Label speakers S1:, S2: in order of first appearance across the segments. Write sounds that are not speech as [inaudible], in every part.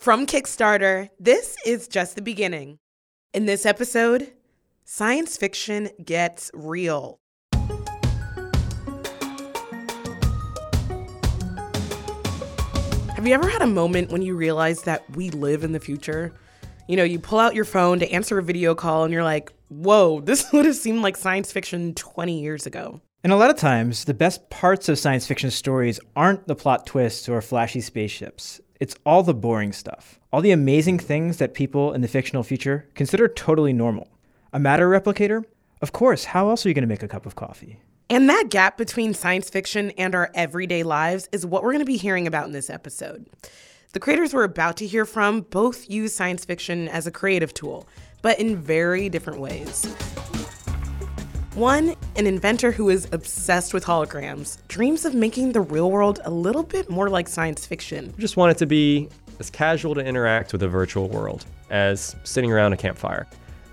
S1: From Kickstarter, this is just the beginning. In this episode, science fiction gets real. Have you ever had a moment when you realize that we live in the future? You know, you pull out your phone to answer a video call and you're like, whoa, [laughs] this would have seemed like science fiction 20 years ago.
S2: And a lot of times, the best parts of science fiction stories aren't the plot twists or flashy spaceships. It's all the boring stuff. All the amazing things that people in the fictional future consider totally normal. A matter replicator? Of course, how else are you going to make a cup of coffee?
S1: And that gap between science fiction and our everyday lives is what we're going to be hearing about in this episode. The creators we're about to hear from both use science fiction as a creative tool, but in very different ways. One, an inventor who is obsessed with holograms, dreams of making the real world a little bit more like science fiction.
S3: just want it to be as casual to interact with a virtual world as sitting around a campfire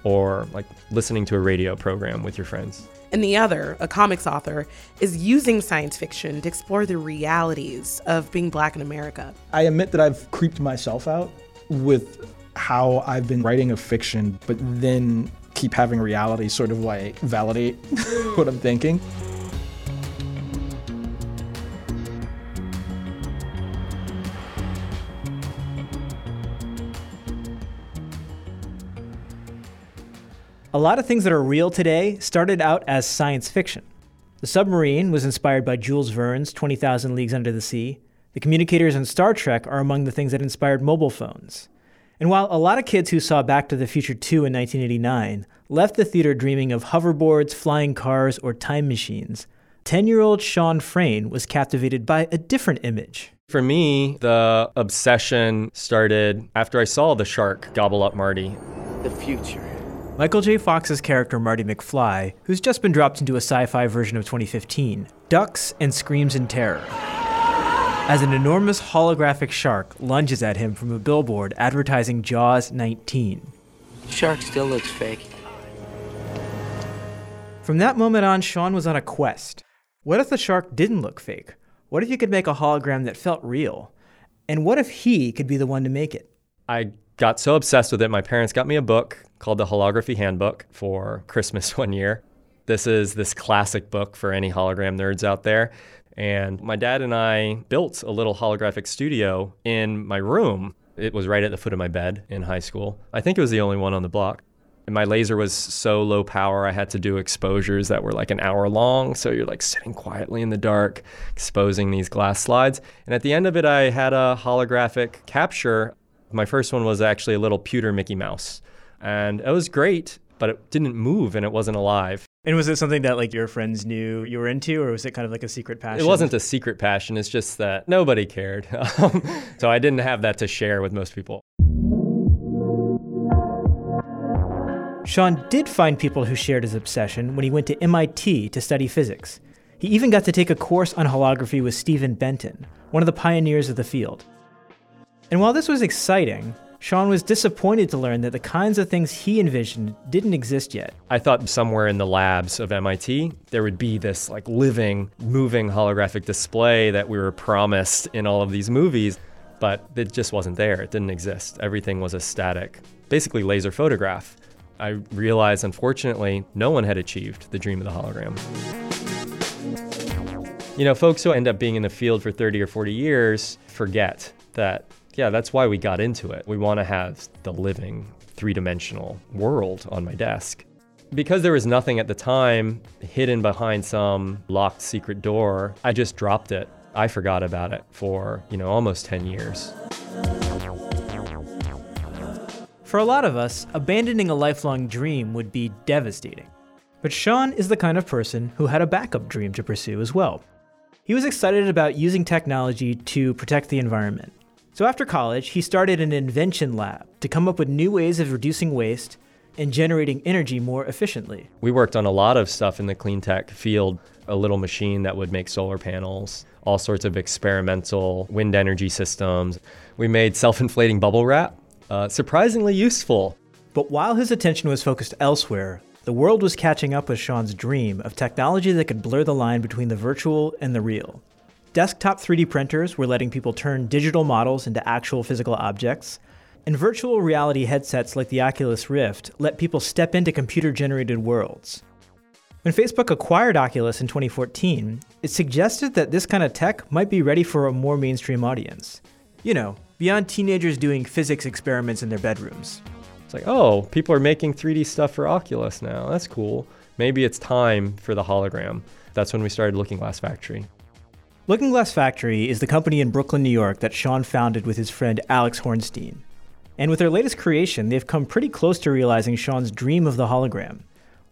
S3: or like listening to a radio program with your friends.
S1: And the other, a comics author, is using science fiction to explore the realities of being black in America.
S4: I admit that I've creeped myself out with how I've been writing a fiction, but then keep having reality sort of like validate [laughs] what I'm thinking.
S2: A lot of things that are real today started out as science fiction. The submarine was inspired by Jules Verne's 20,000 Leagues Under the Sea. The communicators in Star Trek are among the things that inspired mobile phones. And while a lot of kids who saw Back to the Future 2 in 1989 left the theater dreaming of hoverboards, flying cars, or time machines, 10 year old Shawn Frayne was captivated by a different image.
S3: For me, the obsession started after I saw the shark gobble up Marty.
S5: the future.
S2: Michael J. Fox's character Marty McFly, who's just been dropped into a sci fi version of 2015, ducks and screams in terror. As an enormous holographic shark lunges at him from a billboard advertising Jaws 19.
S5: Shark still looks fake.
S2: From that moment on, Shawn was on a quest. What if the shark didn't look fake? What if you could make a hologram that felt real? And what if he could be the one to make it?
S3: I got so obsessed with it, my parents got me a book called The Holography Handbook for Christmas [laughs] one year. This is this classic book for any hologram nerds out there. And my dad and I built a little holographic studio in my room. It was right at the foot of my bed in high school. I think it was the only one on the block. And my laser was so low power, I had to do exposures that were like an hour long. So you're like sitting quietly in the dark, exposing these glass slides. And at the end of it, I had a holographic capture. My first one was actually a little pewter Mickey Mouse. And it was great, but it didn't move and it wasn't alive.
S2: And was it something that like your friends knew you were into, or was it kind of like a secret passion?
S3: It wasn't a secret passion, it's just that nobody cared. [laughs] Um, so I didn't have that to share with most people.
S2: Shawn did find people who shared his obsession when he went to MIT to study physics. He even got to take a course on holography with Stephen Benton, one of the pioneers of the field. And while this was exciting, Shawn was disappointed to learn that the kinds of things he envisioned didn't exist yet.
S3: I thought somewhere in the labs of MIT there would be this like living, moving holographic display that we were promised in all of these movies, but it just wasn't there. It didn't exist. Everything was a static, basically laser photograph. I realized, unfortunately, no one had achieved the dream of the hologram. You know, folks who end up being in the field for 30 or 40 years forget that, yeah, that's why we got into it. We want to have the living, three dimensional world on my desk. Because there was nothing at the time hidden behind some locked secret door, I just dropped it. I forgot about it for, you know, almost 10 years.
S2: For a lot of us, abandoning a lifelong dream would be devastating. But Shawn is the kind of person who had a backup dream to pursue as well. He was excited about using technology to protect the environment. So after college, he started an invention lab to come up with new ways of reducing waste and generating energy more efficiently.
S3: We worked on a lot of stuff in the clean tech field, a little machine that would make solar panels, all sorts of experimental wind energy systems. We made self inflating bubble wrap, uh, surprisingly useful.
S2: But while his attention was focused elsewhere, the world was catching up with Shawn's dream of technology that could blur the line between the virtual and the real. Desktop 3D printers were letting people turn digital models into actual physical objects, and virtual reality headsets like the Oculus Rift let people step into computer generated worlds. When Facebook acquired Oculus in 2014, it suggested that this kind of tech might be ready for a more mainstream audience. You know, beyond teenagers doing physics experiments in their bedrooms.
S3: It's like, oh, people are making 3D stuff for Oculus now. That's cool. Maybe it's time for the hologram. That's when we started Looking Glass Factory.
S2: Looking Glass Factory is the company in Brooklyn, New York that Shawn founded with his friend Alex Hornstein. And with their latest creation, they've come pretty close to realizing Shawn's dream of the hologram.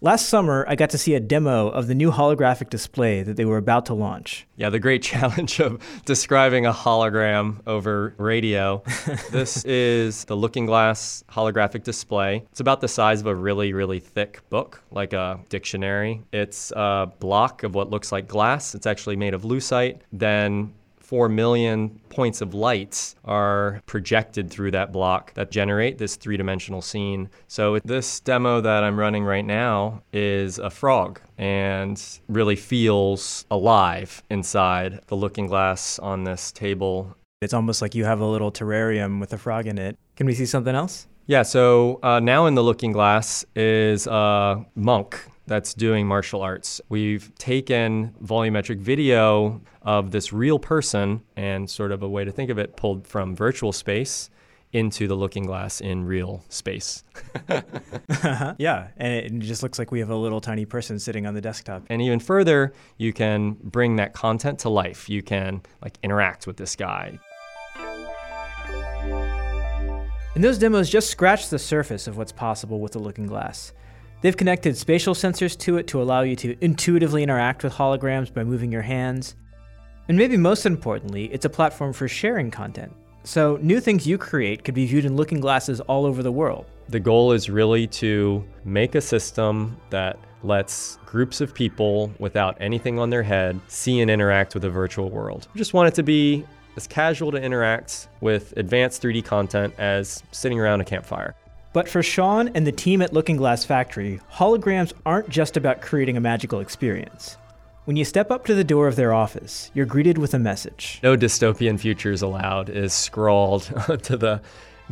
S2: Last summer, I got to see a demo of the new holographic display that they were about to launch.
S3: Yeah, the great [laughs] challenge of describing a hologram over radio. [laughs] this is the Looking Glass holographic display. It's about the size of a really, really thick book, like a dictionary. It's a block of what looks like glass. It's actually made of lucite. Then 4 million points of lights are projected through that block that generate this three dimensional scene. So, this demo that I'm running right now is a frog and really feels alive inside the looking glass on this table.
S2: It's almost like you have a little terrarium with a frog in it. Can we see something else?
S3: Yeah, so uh, now in the looking glass is a monk that's doing martial arts. We've taken volumetric video of this real person and sort of a way to think of it pulled from virtual space into the looking glass in real space. [laughs]
S2: yeah, and it just looks like we have a little tiny person sitting on the desktop.
S3: And even further, you can bring that content to life. You can like interact with this guy.
S2: And those demos just scratch the surface of what's possible with the looking glass. They've connected spatial sensors to it to allow you to intuitively interact with holograms by moving your hands. And maybe most importantly, it's a platform for sharing content. So new things you create could be viewed in looking glasses all over the world.
S3: The goal is really to make a system that lets groups of people without anything on their head see and interact with a virtual world. We just want it to be as casual to interact with advanced 3D content as sitting around a campfire.
S2: But for Shawn and the team at Looking Glass Factory, holograms aren't just about creating a magical experience. When you step up to the door of their office, you're greeted with a message.
S3: No dystopian futures allowed is scrawled [laughs] to the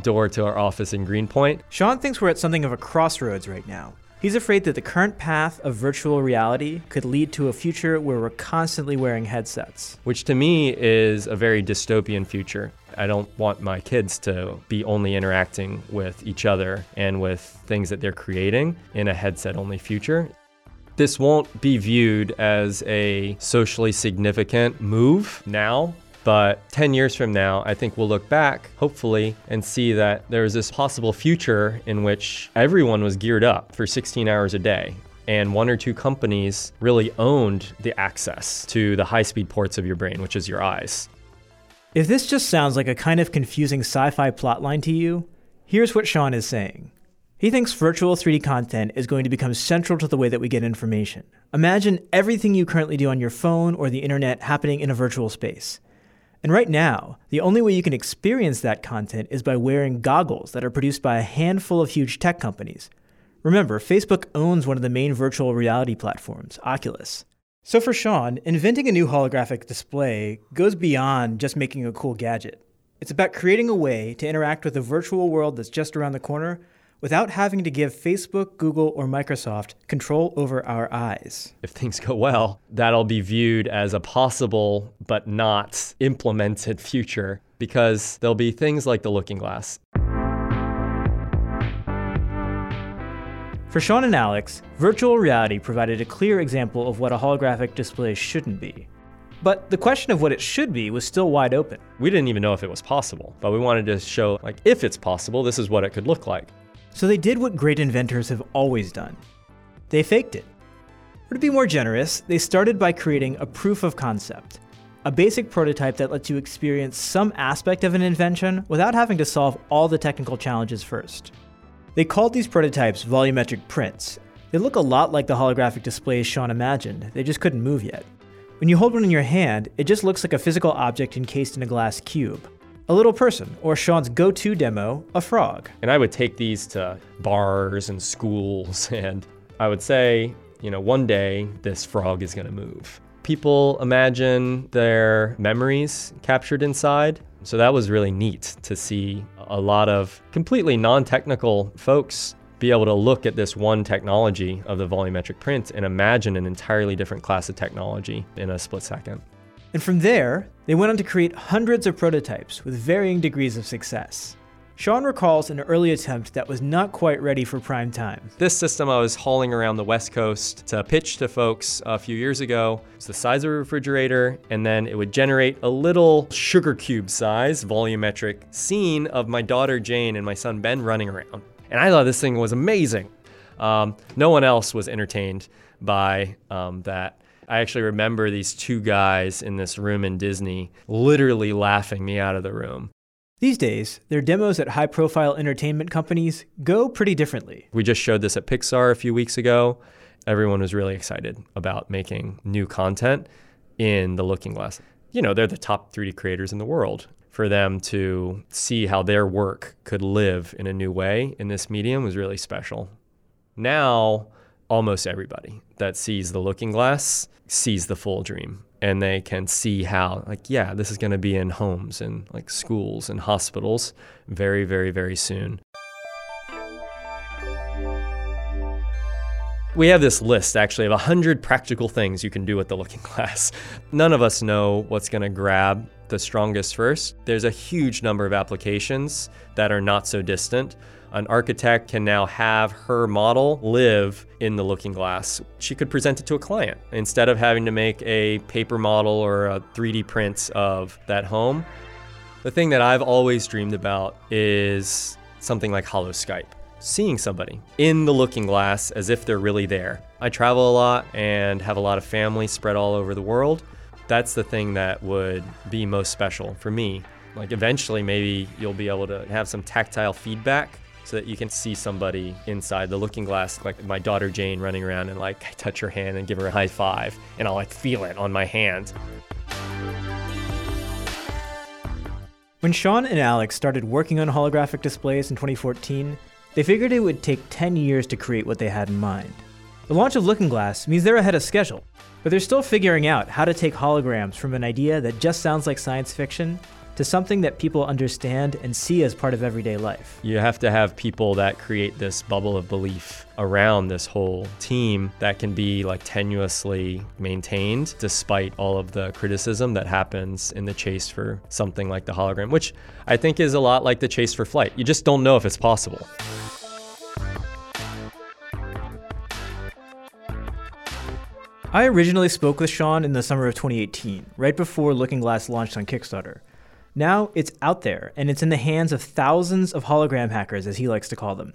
S3: door to our office in Greenpoint.
S2: Shawn thinks we're at something of a crossroads right now. He's afraid that the current path of virtual reality could lead to a future where we're constantly wearing headsets.
S3: Which to me is a very dystopian future. I don't want my kids to be only interacting with each other and with things that they're creating in a headset only future. This won't be viewed as a socially significant move now, but 10 years from now, I think we'll look back, hopefully, and see that there was this possible future in which everyone was geared up for 16 hours a day. And one or two companies really owned the access to the high speed ports of your brain, which is your eyes.
S2: If this just sounds like a kind of confusing sci fi plotline to you, here's what Shawn is saying. He thinks virtual 3D content is going to become central to the way that we get information. Imagine everything you currently do on your phone or the internet happening in a virtual space. And right now, the only way you can experience that content is by wearing goggles that are produced by a handful of huge tech companies. Remember, Facebook owns one of the main virtual reality platforms, Oculus. So for Shawn, inventing a new holographic display goes beyond just making a cool gadget. It's about creating a way to interact with the virtual world that's just around the corner without having to give Facebook, Google, or Microsoft control over our eyes.
S3: If things go well, that'll be viewed as a possible but not implemented future because there'll be things like the looking glass.
S2: For Shawn and Alex, virtual reality provided a clear example of what a holographic display shouldn't be. But the question of what it should be was still wide open.
S3: We didn't even know if it was possible, but we wanted to show like if it's possible, this is what it could look like.
S2: So they did what great inventors have always done. They faked it. Or to be more generous, they started by creating a proof of concept, a basic prototype that lets you experience some aspect of an invention without having to solve all the technical challenges first. They called these prototypes volumetric prints. They look a lot like the holographic displays Shawn imagined, they just couldn't move yet. When you hold one in your hand, it just looks like a physical object encased in a glass cube. A little person, or Sean's go to demo, a frog.
S3: And I would take these to bars and schools, [laughs] and I would say, you know, one day this frog is going to move. people imagine their memories captured inside. So that was really neat to see a lot of completely non technical folks be able to look at this one technology of the volumetric print and imagine an entirely different class of technology in a split second.
S2: And from there, they went on to create hundreds of prototypes with varying degrees of success. Shawn recalls an early attempt that was not quite ready for prime time.
S3: This system I was hauling around the West Coast to pitch to folks a few years ago. It's the size of a refrigerator, and then it would generate a little sugar cube size volumetric scene of my daughter Jane and my son Ben running around. And I thought this thing was amazing. Um, no one else was entertained by um, that. I actually remember these two guys in this room in Disney literally laughing me out of the room.
S2: These days, their demos at high profile entertainment companies go pretty differently.
S3: We just showed this at Pixar a few weeks ago. Everyone was really excited about making new content in the Looking Glass. You know, they're the top 3D creators in the world. For them to see how their work could live in a new way in this medium was really special. Now, almost everybody that sees the looking glass sees the full dream and they can see how like yeah this is going to be in homes and like schools and hospitals very very very soon We have this list actually of 100 practical things you can do with the looking [laughs] glass. None of us know what's going to grab the strongest first. There's a huge number of applications that are not so distant. An architect can now have her model live in the looking glass. She could present it to a client instead of having to make a paper model or a 3D print of that home. The thing that I've always dreamed about is something like Holo Skype seeing somebody in the looking glass as if they're really there. I travel a lot and have a lot of family spread all over the world. That's the thing that would be most special for me. Like eventually, maybe you'll be able to have some tactile feedback so that you can see somebody inside the looking glass, like my daughter Jane running around and like I [laughs] touch her hand and give her a high five, and I'll like feel it on my hand.
S2: When Shawn and Alex started working on holographic displays in 2014, they figured it would take 10 years to create what they had in mind. The launch of Looking Glass means they're ahead of schedule, but they're still figuring out how to take holograms from an idea that just sounds like science fiction to something that people understand and see as part of everyday life.
S3: You have to have people that create this bubble of belief around this whole team that can be like tenuously maintained despite all of the criticism that happens in the chase for something like the hologram, which I think is a lot like the chase for flight. You just don't know if it's possible.
S2: I originally spoke with Shawn in the summer of 2018, right before Looking Glass launched on Kickstarter. Now it's out there, and it's in the hands of thousands of hologram hackers, as he likes to call them.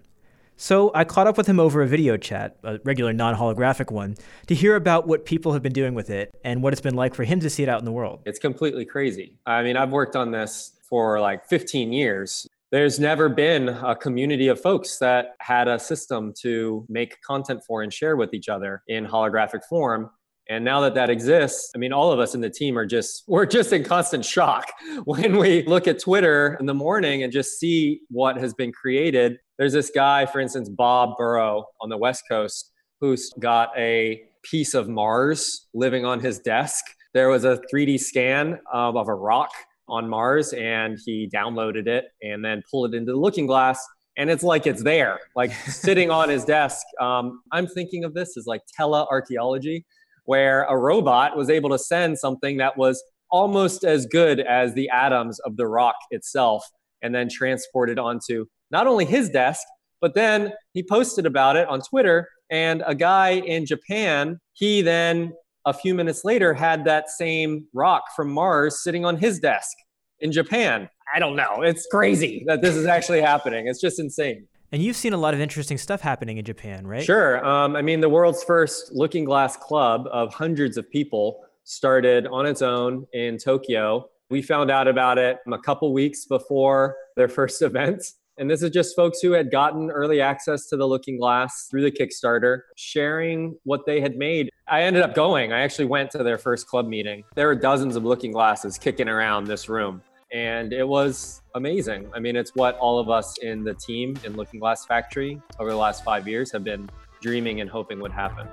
S2: So I caught up with him over a video chat, a regular non holographic one, to hear about what people have been doing with it and what it's been like for him to see it out in the world.
S6: It's completely crazy. I mean, I've worked on this for like 15 years. There's never been a community of folks that had a system to make content for and share with each other in holographic form. And now that that exists, I mean, all of us in the team are just, [laughs] we're just in constant shock [laughs] when we look at Twitter in the morning and just see what has been created. There's this guy, for instance, Bob Burrow on the West Coast, who's got a piece of Mars living on his desk. There was a 3D scan of, of a rock on Mars, and he downloaded it and then pulled it into the looking glass. And it's like it's there, like [laughs] sitting on his desk. Um, I'm thinking of this as like telearchaeology where a robot was able to send something that was almost as good as the atoms of the rock itself and then transported onto not only his desk, but then he posted about it on Twitter. And a guy in Japan, he then a few minutes later had that same rock from Mars sitting on his desk in Japan. I don't know. It's crazy that this is actually happening. It's just insane.
S2: And you've seen a lot of interesting stuff happening in Japan, right?
S6: Sure. Um, I mean, the world's first Looking Glass club of hundreds of people started on its own in Tokyo. We found out about it a couple weeks before their [laughs] first event. And this is just folks who had gotten early access to the Looking Glass through the Kickstarter, sharing what they had made. I ended up going. I actually went to their first club meeting. There were dozens of Looking Glasses kicking around this room and it was amazing. I mean, it's what all of us in the team in Looking Glass Factory over the last five years have been dreaming and hoping would happen.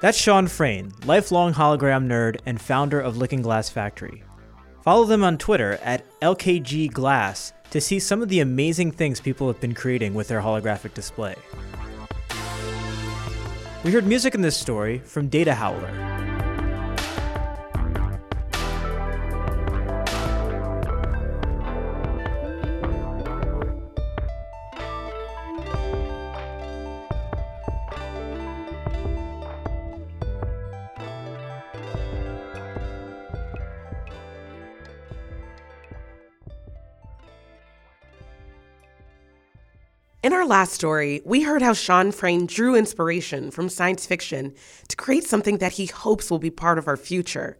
S2: That's Shawn Frayne, lifelong hologram nerd and founder of Looking Glass Factory. Follow them on Twitter at LKG Glass to see some of the amazing things people have been creating with their holographic display. We heard music in this story from Data Howler.
S1: In our last story, we heard how Shawn Frayne drew inspiration from science fiction to create something that he hopes will be part of our future.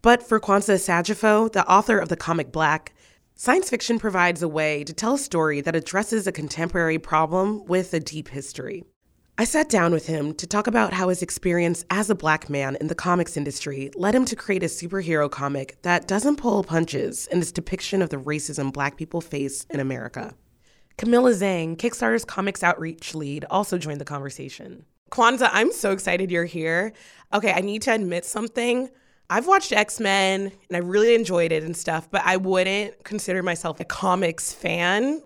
S1: But for Kwanza Osajyefo, the author of the comic Black, science fiction provides a way to tell a story that addresses a contemporary problem with a deep history. I sat down with him to talk about how his experience as a black man in the comics industry led him to create a superhero comic that doesn't pull punches in its depiction of the racism black people face in America. Camilla Zhang, Kickstarter's comics outreach lead, also joined the conversation. Kwanza, I'm so excited you're here. Okay, I need to admit something. I've watched X Men and I really enjoyed it and stuff, but I wouldn't consider myself a comics fan.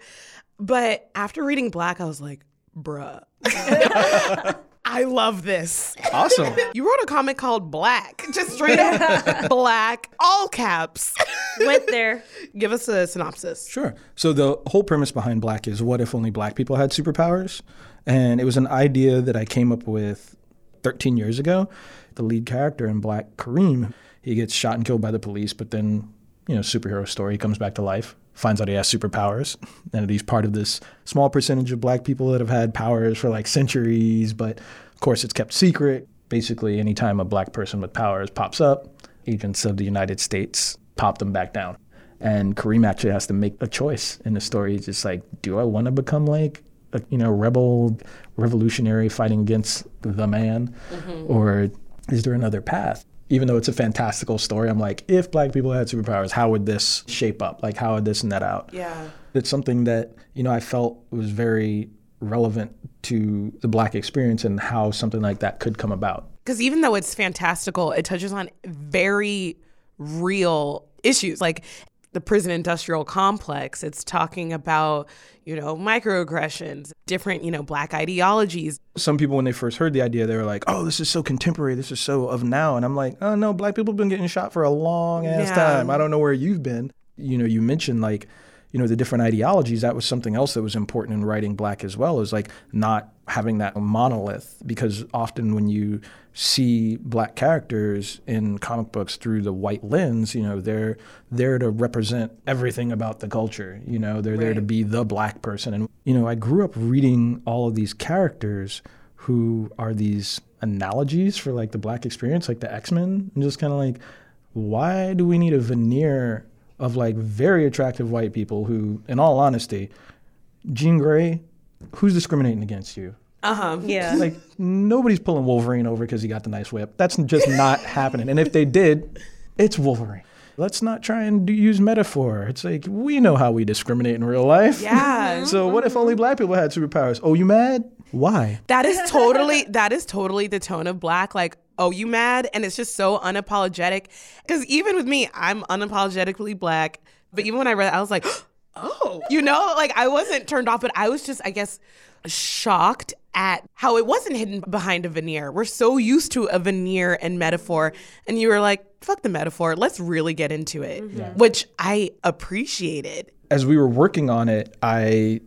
S1: But after reading Black, I was like, bruh. [laughs] I love this.
S4: Awesome.
S1: You wrote a comic called Black, just straight up [laughs] black, all caps.
S7: Went there. [laughs]
S1: Give us a synopsis.
S4: Sure. So the whole premise behind Black is what if only black people had superpowers? And it was an idea that I came up with 13 years ago. The lead character in Black, Kareem, he gets shot and killed by the police, but then, you know, superhero story, he comes back to life, finds out he has superpowers, and he's part of this small percentage of black people that have had powers for like centuries, but of course it's kept secret. Basically, anytime a black person with powers pops up, agents of the United States pop them back down. And Kareem actually has to make a choice in the story. He's just like, do I want to become like a you know rebel, revolutionary fighting against the man, mm-hmm. or is there another path? Even though it's a fantastical story, I'm like, if black people had superpowers, how would this shape up? Like, how would this net out?
S1: Yeah.
S4: It's something that you know I felt was very relevant to the black experience and how something like that could come about.
S1: Because even though it's fantastical, it touches on very real issues like the prison industrial complex. It's talking about, you know, microaggressions, different, you know, black ideologies.
S4: some people when they first heard the idea they were like oh this is so contemporary this is so of now and i'm like oh no black people have been getting shot for a long ass
S1: Yeah.
S4: time i don't know where you've been you know you mentioned like you know the different ideologies that was something else that was important in writing black as well is like not having that monolith because often when you see black characters in comic books through the white lens you know they're there to represent everything about the culture you know they're there to be the black person. And you know i grew up reading all of these characters who are these analogies for like the black experience like the x-men and just kind of like why do we need a veneer of like very attractive white people who in all honesty jean grey who's discriminating against you
S1: Uh huh.
S7: Yeah.
S4: like nobody's pulling Wolverine over because he got the nice whip. That's just not [laughs] happening. And if they did, it's Wolverine. Let's not try and do, use metaphor. It's like we know how we discriminate in real life.
S1: Yeah. [laughs]
S4: so what if only black people had superpowers? Oh, you mad? Why?
S1: That is totally [laughs] that is totally the tone of black. Like, oh, you mad? And it's just so unapologetic. Because even with me, I'm unapologetically black. But even when I read it, I was like, [gasps] oh, you know, like I wasn't turned off, but I was just, I guess, shocked at how it wasn't hidden behind a veneer. We're so used to a veneer and metaphor. And you were like, fuck the metaphor. Let's really get into it, mm-hmm. which I appreciated.
S4: As we were working on it, I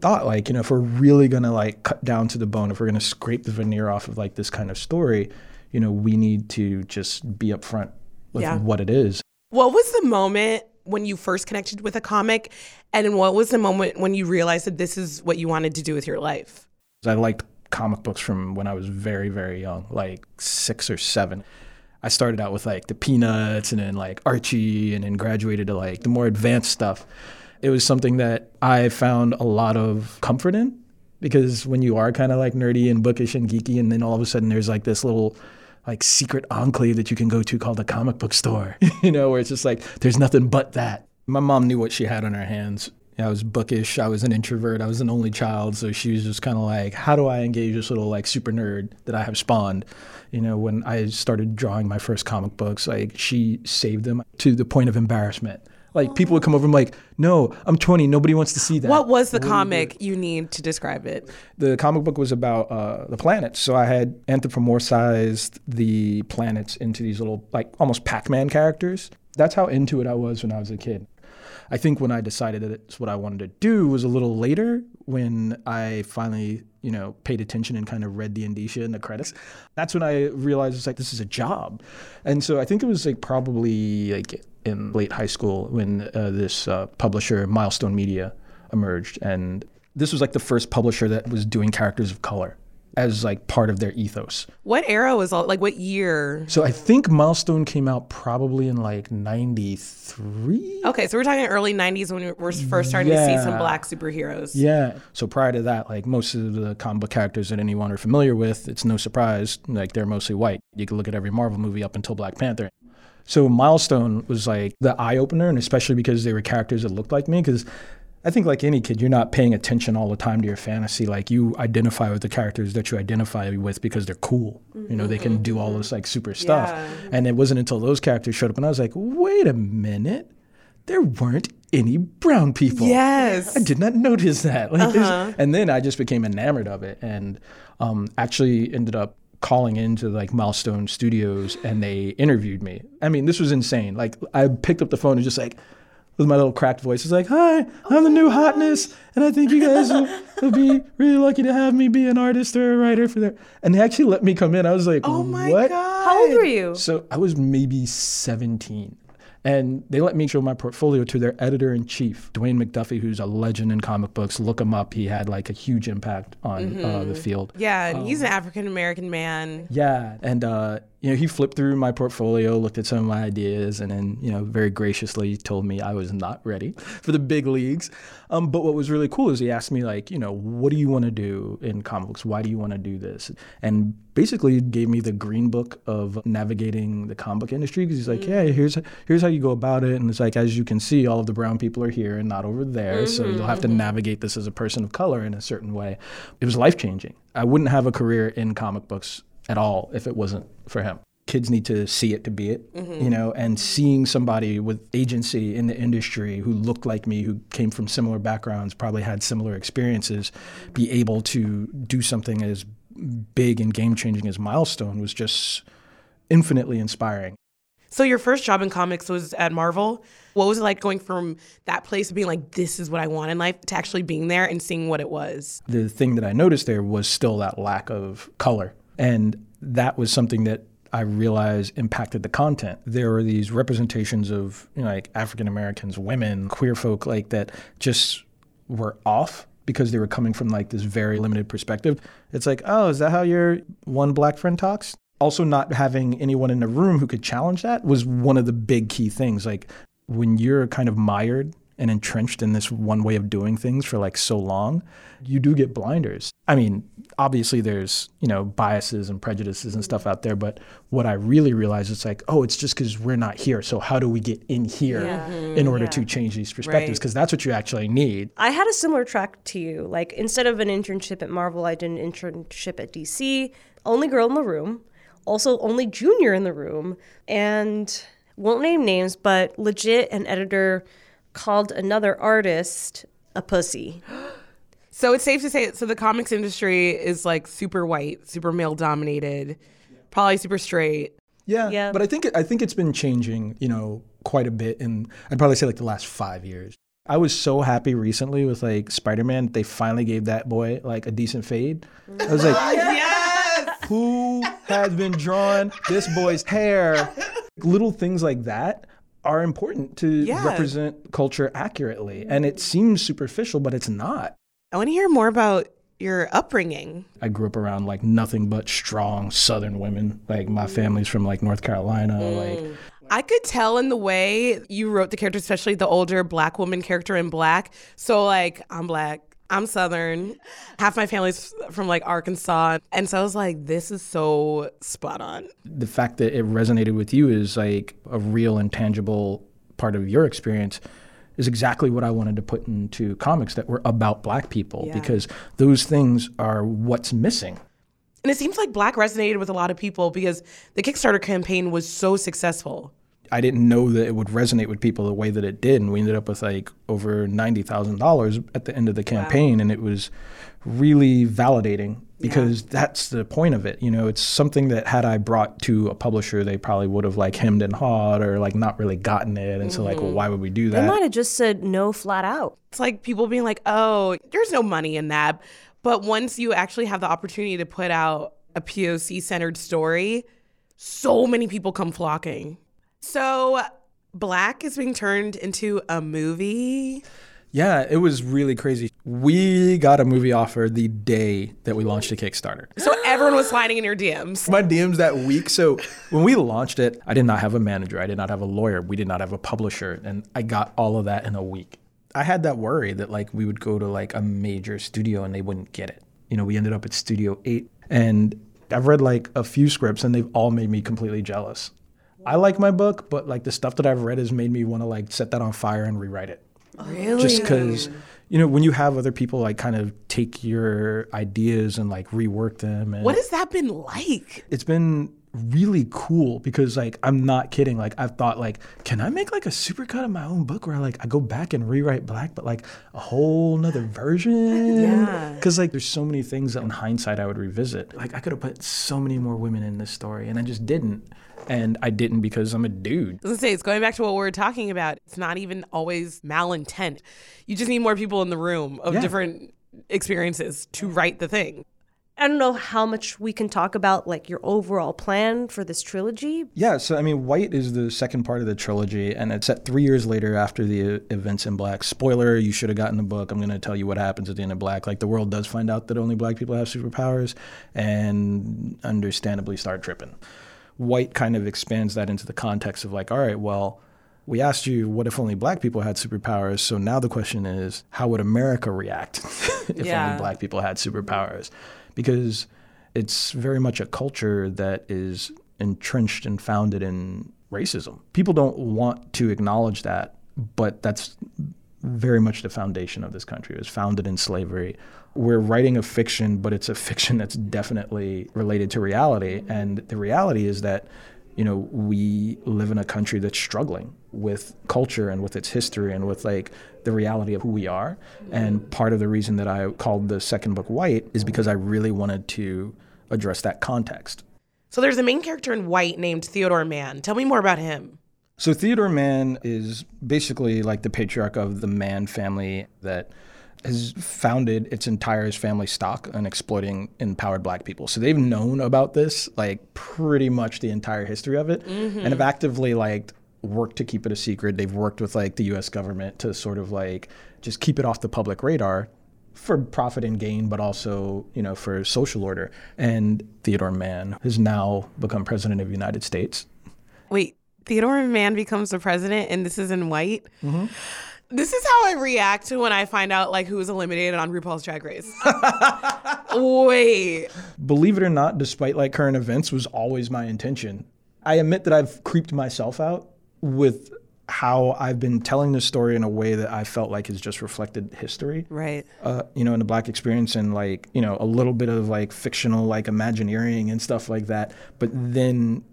S4: thought like, you know, if we're really gonna like cut down to the bone, if we're gonna scrape the veneer off of like this kind of story, you know, we need to just be upfront with
S1: Yeah.
S4: what it is.
S1: What was the moment when you first connected with a comic? And what was the moment when you realized that this is what you wanted to do with your life?
S4: I liked comic books from when I was very, very young, like six or seven. I started out with like the Peanuts and then like Archie and then graduated to like the more advanced stuff. It was something that I found a lot of comfort in because when you are kind of like nerdy and bookish and geeky, and then all of a sudden there's like this little like secret enclave that you can go to called a comic book store, [laughs] you know, where it's just like there's nothing but that. My mom knew what she had on her hands. I was bookish. I was an introvert. I was an only child. So she was just kind of like, how do I engage this little like super nerd that I have spawned? You know, when I started drawing my first comic books, like she saved them to the point of embarrassment. Like people would come over and like, no, I'm 20. Nobody wants to see that.
S1: What was the
S4: you
S1: comic you need to describe it?
S4: The comic book was about uh, the planets. So I had anthropomorphized the planets into these little, like almost Pac Man characters. That's how into it I was when I was a kid. I think when I decided that it's what I wanted to do was a little later when I finally, you know, paid attention and kind of read the indicia and the credits. That's when I realized it's like this is a job. And so I think it was like probably like in late high school when uh, this uh, publisher, Milestone Media, emerged. And this was like the first publisher that was doing characters of color as like part of their ethos.
S1: What era was all like? What year?
S4: So I think Milestone came out probably in like 93.
S1: Okay, so we're talking early '90s when we were first starting to see some black superheroes.
S4: Yeah. So prior to that, like most of the comic book characters that anyone are familiar with, it's no surprise, like they're mostly white. You can look at every Marvel movie up until Black Panther. So Milestone was like the eye opener, and especially because they were characters that looked like me. Because I think, like any kid, you're not paying attention all the time to your fantasy. Like you identify with the characters that you identify with because they're cool. You know, they can do all this like super stuff.
S1: Yeah.
S4: And it wasn't until those characters showed up, and I was like, wait a minute, there weren't any brown people.
S1: Yes.
S4: I did not notice that. [laughs] Like, there's- And then I just became enamored of it and um, actually ended up calling into like Milestone Studios and they interviewed me. I mean, this was insane. Like I picked up the phone and just like with my little cracked voice, it's like, "Hi, I'm the new hotness, and I think you guys will, will be really lucky to have me be an artist or a writer for that." And they actually let me come in. I was like,
S1: Oh my
S4: what?
S1: god!
S7: How old were you?
S4: So I was maybe 17. And they let me show my portfolio to their editor in chief, Dwayne McDuffie, who's a legend in comic books. Look him up. He had like a huge impact on uh, the field.
S1: Yeah, and he's an African American man.
S4: Yeah, and uh, you know he flipped through my portfolio, looked at some of my ideas, and then you know very graciously told me I was not ready for the big leagues. Um, but what was really cool is he asked me like, you know, what do you want to do in comic books? Why do you want to do this? And basically gave me the green book of navigating the comic book industry because he's like, mm-hmm. yeah, here's here's how you go about it, and it's like as you can see, all of the brown people are here and not over there, so mm-hmm, you'll have to mm-hmm. navigate this as a person of color in a certain way. It was life changing. I wouldn't have a career in comic books at all if it wasn't for him. Kids need to see it to be it, mm-hmm. you know, and seeing somebody with agency in the industry who looked like me, who came from similar backgrounds, probably had similar experiences, be able to do something as big and game changing as Milestone was just infinitely inspiring.
S1: So your first job in comics was at Marvel. What was it like going from that place to being like, this is what I want in life, to actually being there and seeing what it was?
S4: the thing that I noticed there was still that lack of color. And that was something that I realized impacted the content. There were these representations of you know, like African Americans, women, queer folk like that just were off because they were coming from like this very limited perspective. It's like, oh, is that how your one black friend talks? Also, not having anyone in the room who could challenge that was one of the big key things. Like when you're kind of mired and entrenched in this one way of doing things for like so long, you do get blinders. I mean, obviously there's, you know, biases and prejudices and stuff out there, but what I really realized is like, oh, it's just because we're not here. So how do we get in here mm-hmm. in order to change these perspectives?
S1: Right.
S4: Because that's what you actually need.
S7: I had a similar track to you. Like instead of an internship at Marvel, I did an internship at DC. Only girl in the room, also only junior in the room, and won't name names, but legit an editor called another artist a pussy. [gasps]
S1: So it's safe to say, so the comics industry is like super white, super male dominated, probably super straight.
S4: Yeah,
S7: Yeah.
S4: but I think it, I think it's been changing, you know, quite a bit in I'd probably say like the last five years. I was so happy recently with like Spider Man. They finally gave that boy like a decent fade. I was like, [laughs]
S1: Yes!
S4: who has been drawing this boy's hair? Little things like that are important to
S1: Yeah.
S4: represent culture accurately, and it seems superficial, but it's not.
S1: I want to hear more about your upbringing.
S4: I grew up around like nothing but strong Southern women. Like my mm. family's from like North Carolina. Mm. Like
S1: I could tell in the way you wrote the character, especially the older black woman character in black. So, like, I'm black, I'm Southern, half my family's from like Arkansas. And so I was like, this is so spot on.
S4: the fact that it resonated with you is like a real and tangible part of your experience is exactly what I wanted to put into comics that were about black people
S1: Yeah.
S4: because those things are what's missing.
S1: And it seems like Black resonated with a lot of people because the Kickstarter campaign was so successful.
S4: I didn't know that it would resonate with people the way that it did, and we ended up with like over ninety thousand dollars at the end of the campaign, and it was really validating because that's the point of it. You know, it's something that had I brought to a publisher, they probably would have like hemmed and hawed or like not really gotten it, and so like, well, why would we do that?
S7: They might have just said no flat out.
S1: It's like people being like, oh, there's no money in that. But once you actually have the opportunity to put out a POC centered story, so many people come flocking. So, Black is being turned into a movie.
S4: Yeah, it was really crazy. We got a movie offer the day that we launched a Kickstarter.
S1: So, everyone was sliding in your DMs.
S4: my DMs that week. So when we launched it, I did not have a manager. I did not have a lawyer. We did not have a publisher. And I got all of that in a week. I had that worry that like we would go to like a major studio and they wouldn't get it. You know, we ended up at Studio 8 and I've read like a few scripts and they've all made me completely jealous. I like my book, but like the stuff that I've read has made me want to like set that on fire and rewrite it
S1: Really?
S4: just because you know when you have other people like kind of take your ideas and like rework them and
S1: What has that been like?
S4: it's been really cool because like I'm not kidding. Like I've thought like, can I make like a supercut of my own book where I like I go back and rewrite black, but like a whole nother [sighs] version?
S1: Yeah.
S4: Because like there's so many things that in hindsight I would revisit. Like I could have put so many more women in this story and I just didn't. And I didn't because I'm a dude.
S1: I was gonna say it's going back to what we were talking about. It's not even always malintent. You just need more people in the room of
S4: Yeah.
S1: different experiences to write the thing.
S7: I don't know how much we can talk about like your overall plan for this trilogy.
S4: Yeah, so I mean, White is the second part of the trilogy, and it's set three years later after the events in Black. Spoiler: you should have gotten the book. I'm going to tell you what happens at the end of Black. Like the world does find out that only Black people have superpowers, and understandably start tripping. White kind of expands that into the context of like, all right, well, we asked you what if only Black people had superpowers. So now the question is, how would America react [laughs] if
S1: Yeah.
S4: only Black people had superpowers? Because it's very much a culture that is entrenched and founded in racism. People don't want to acknowledge that, but that's very much the foundation of this country. It was founded in slavery. We're writing a fiction, but it's a [laughs] fiction that's definitely related to reality. And the reality is that, you know, we live in a country that's struggling with culture and with its history and with like the reality of who we are. And part of the reason that I called the second book White is because I really wanted to address that context.
S1: So there's a main character in White named Theodore Mann. Tell me more about him.
S4: So Theodore Mann is basically like the patriarch of the Mann family that has founded its entire family stock on exploiting empowered black people. So they've known about this like pretty much the entire history of it and have actively like worked to keep it a secret. They've worked with like the US government to sort of like just keep it off the public radar for profit and gain, but also, you know, for social order. And Theodore Mann has now become president of the United States.
S1: Wait, Theodore Mann becomes the president, and this is in White.
S4: Mm-hmm.
S1: This is how I react when I find out like who was eliminated on RuPaul's Drag Race. [laughs] Wait,
S4: believe it or not, despite like current events, was always my intention. I admit that I've creeped myself out with how I've been telling this story in a way that I felt like has just reflected history.
S1: right?
S4: Uh, you know, in the black experience and like, you know, a little bit of like fictional like imagineering and stuff like that, but then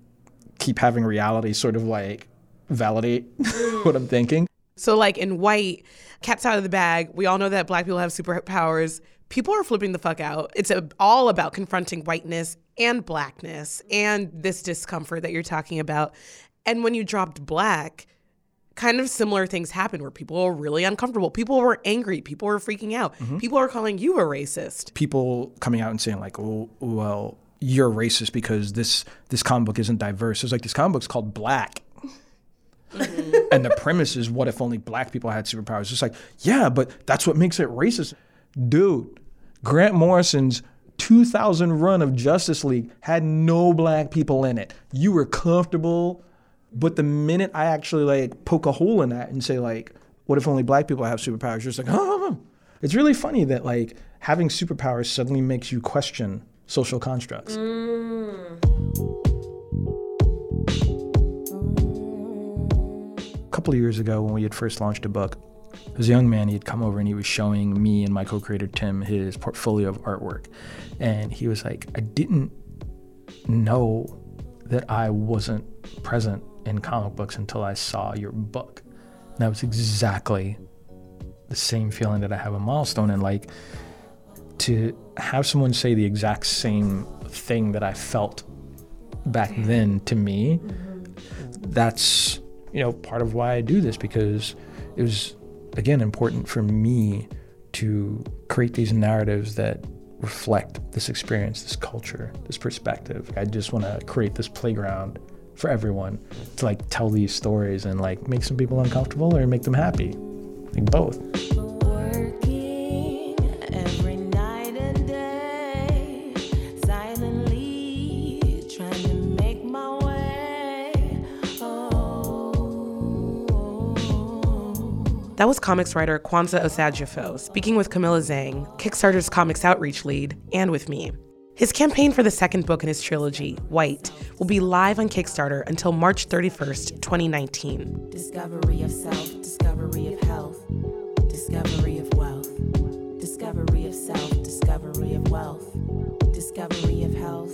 S4: keep having reality sort of like validate [laughs] what I'm thinking.
S1: So like in White, cat's out of the bag. We all know that black people have superpowers. People are flipping the fuck out. It's a, all about confronting whiteness and blackness and this discomfort that you're talking about. And when you dropped black, kind of similar things happened where people were really uncomfortable. People were angry. People were freaking out. Mm-hmm. People are calling you a racist.
S4: people coming out and saying like, "Oh, well, you're racist because this this comic book isn't diverse." It's like this comic book's called Black. Mm-hmm. and the premise is, what if only black people had superpowers? It's like, yeah, but that's what makes it racist, dude. Grant Morrison's 2000 run of Justice League had no black people in it. You were comfortable, but the minute I actually like poke a hole in that and say like, what if only black people have superpowers? You're just like, [laughs] oh. It's really funny that like having superpowers suddenly makes you question social constructs. A couple of years ago, when we had first launched a book, As a young man, he had come over and he was showing me and my co creator Tim his portfolio of artwork. And he was like, I didn't know that I wasn't present in comic books until I saw your book. And that was exactly the same feeling that I have a milestone. And like to have someone say the exact same thing that I felt back then to me, mm-hmm. that's, you know, part of why I do this because it was, again, important for me to create these narratives that reflect this experience, this culture, this perspective. I just want to create this playground for everyone to like tell these stories and like make some people uncomfortable or make them happy. Like both.
S1: That was comics writer Kwanza Osajyefo speaking with Camilla Zhang, Kickstarter's comics outreach lead, and with me. His campaign for the second book in his trilogy, White, will be live on Kickstarter until March 31st, 2019.
S8: Discovery of self, discovery of health, discovery of wealth, discovery of self, discovery of wealth, discovery of health,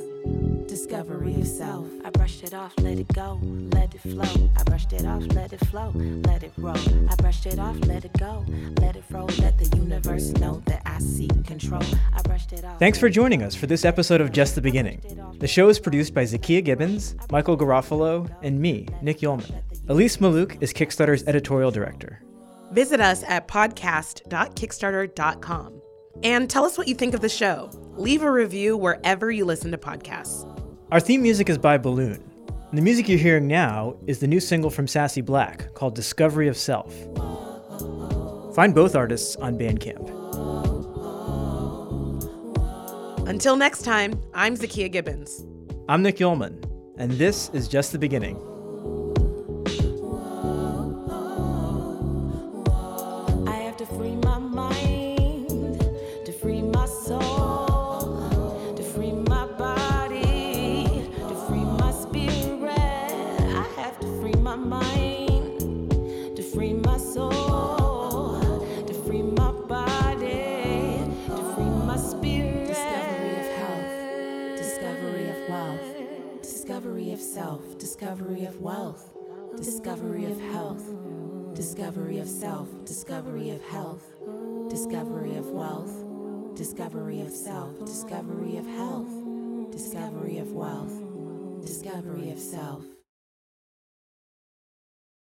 S8: discovery of self. I brushed it off, let it go, let it flow. I brushed it off, let it flow, let it roll. I brushed it off, let it go, let it roll. Let the universe know that I seek control. I brushed it off.
S2: Thanks for joining us for this episode of Just the Beginning. The show is produced by Zakia Gibbons, Michael Garofalo, and me, Nick Yulman. Elise Malouk is Kickstarter's editorial director.
S1: Visit us at podcast.kickstarter.com and tell us what you think of the show. Leave a review wherever you listen to podcasts.
S2: Our theme music is by Balloon. And the music you're hearing now is the new single from SassyBlack called Discovery of Self. Find both artists on Bandcamp.
S1: Until next time, I'm Zakia Gibbons.
S2: I'm Nick Yulman, and this is Just the Beginning.
S8: Discovery of health. Discovery of self, discovery of health, discovery of wealth, discovery of self, discovery of health, discovery of wealth, discovery of self.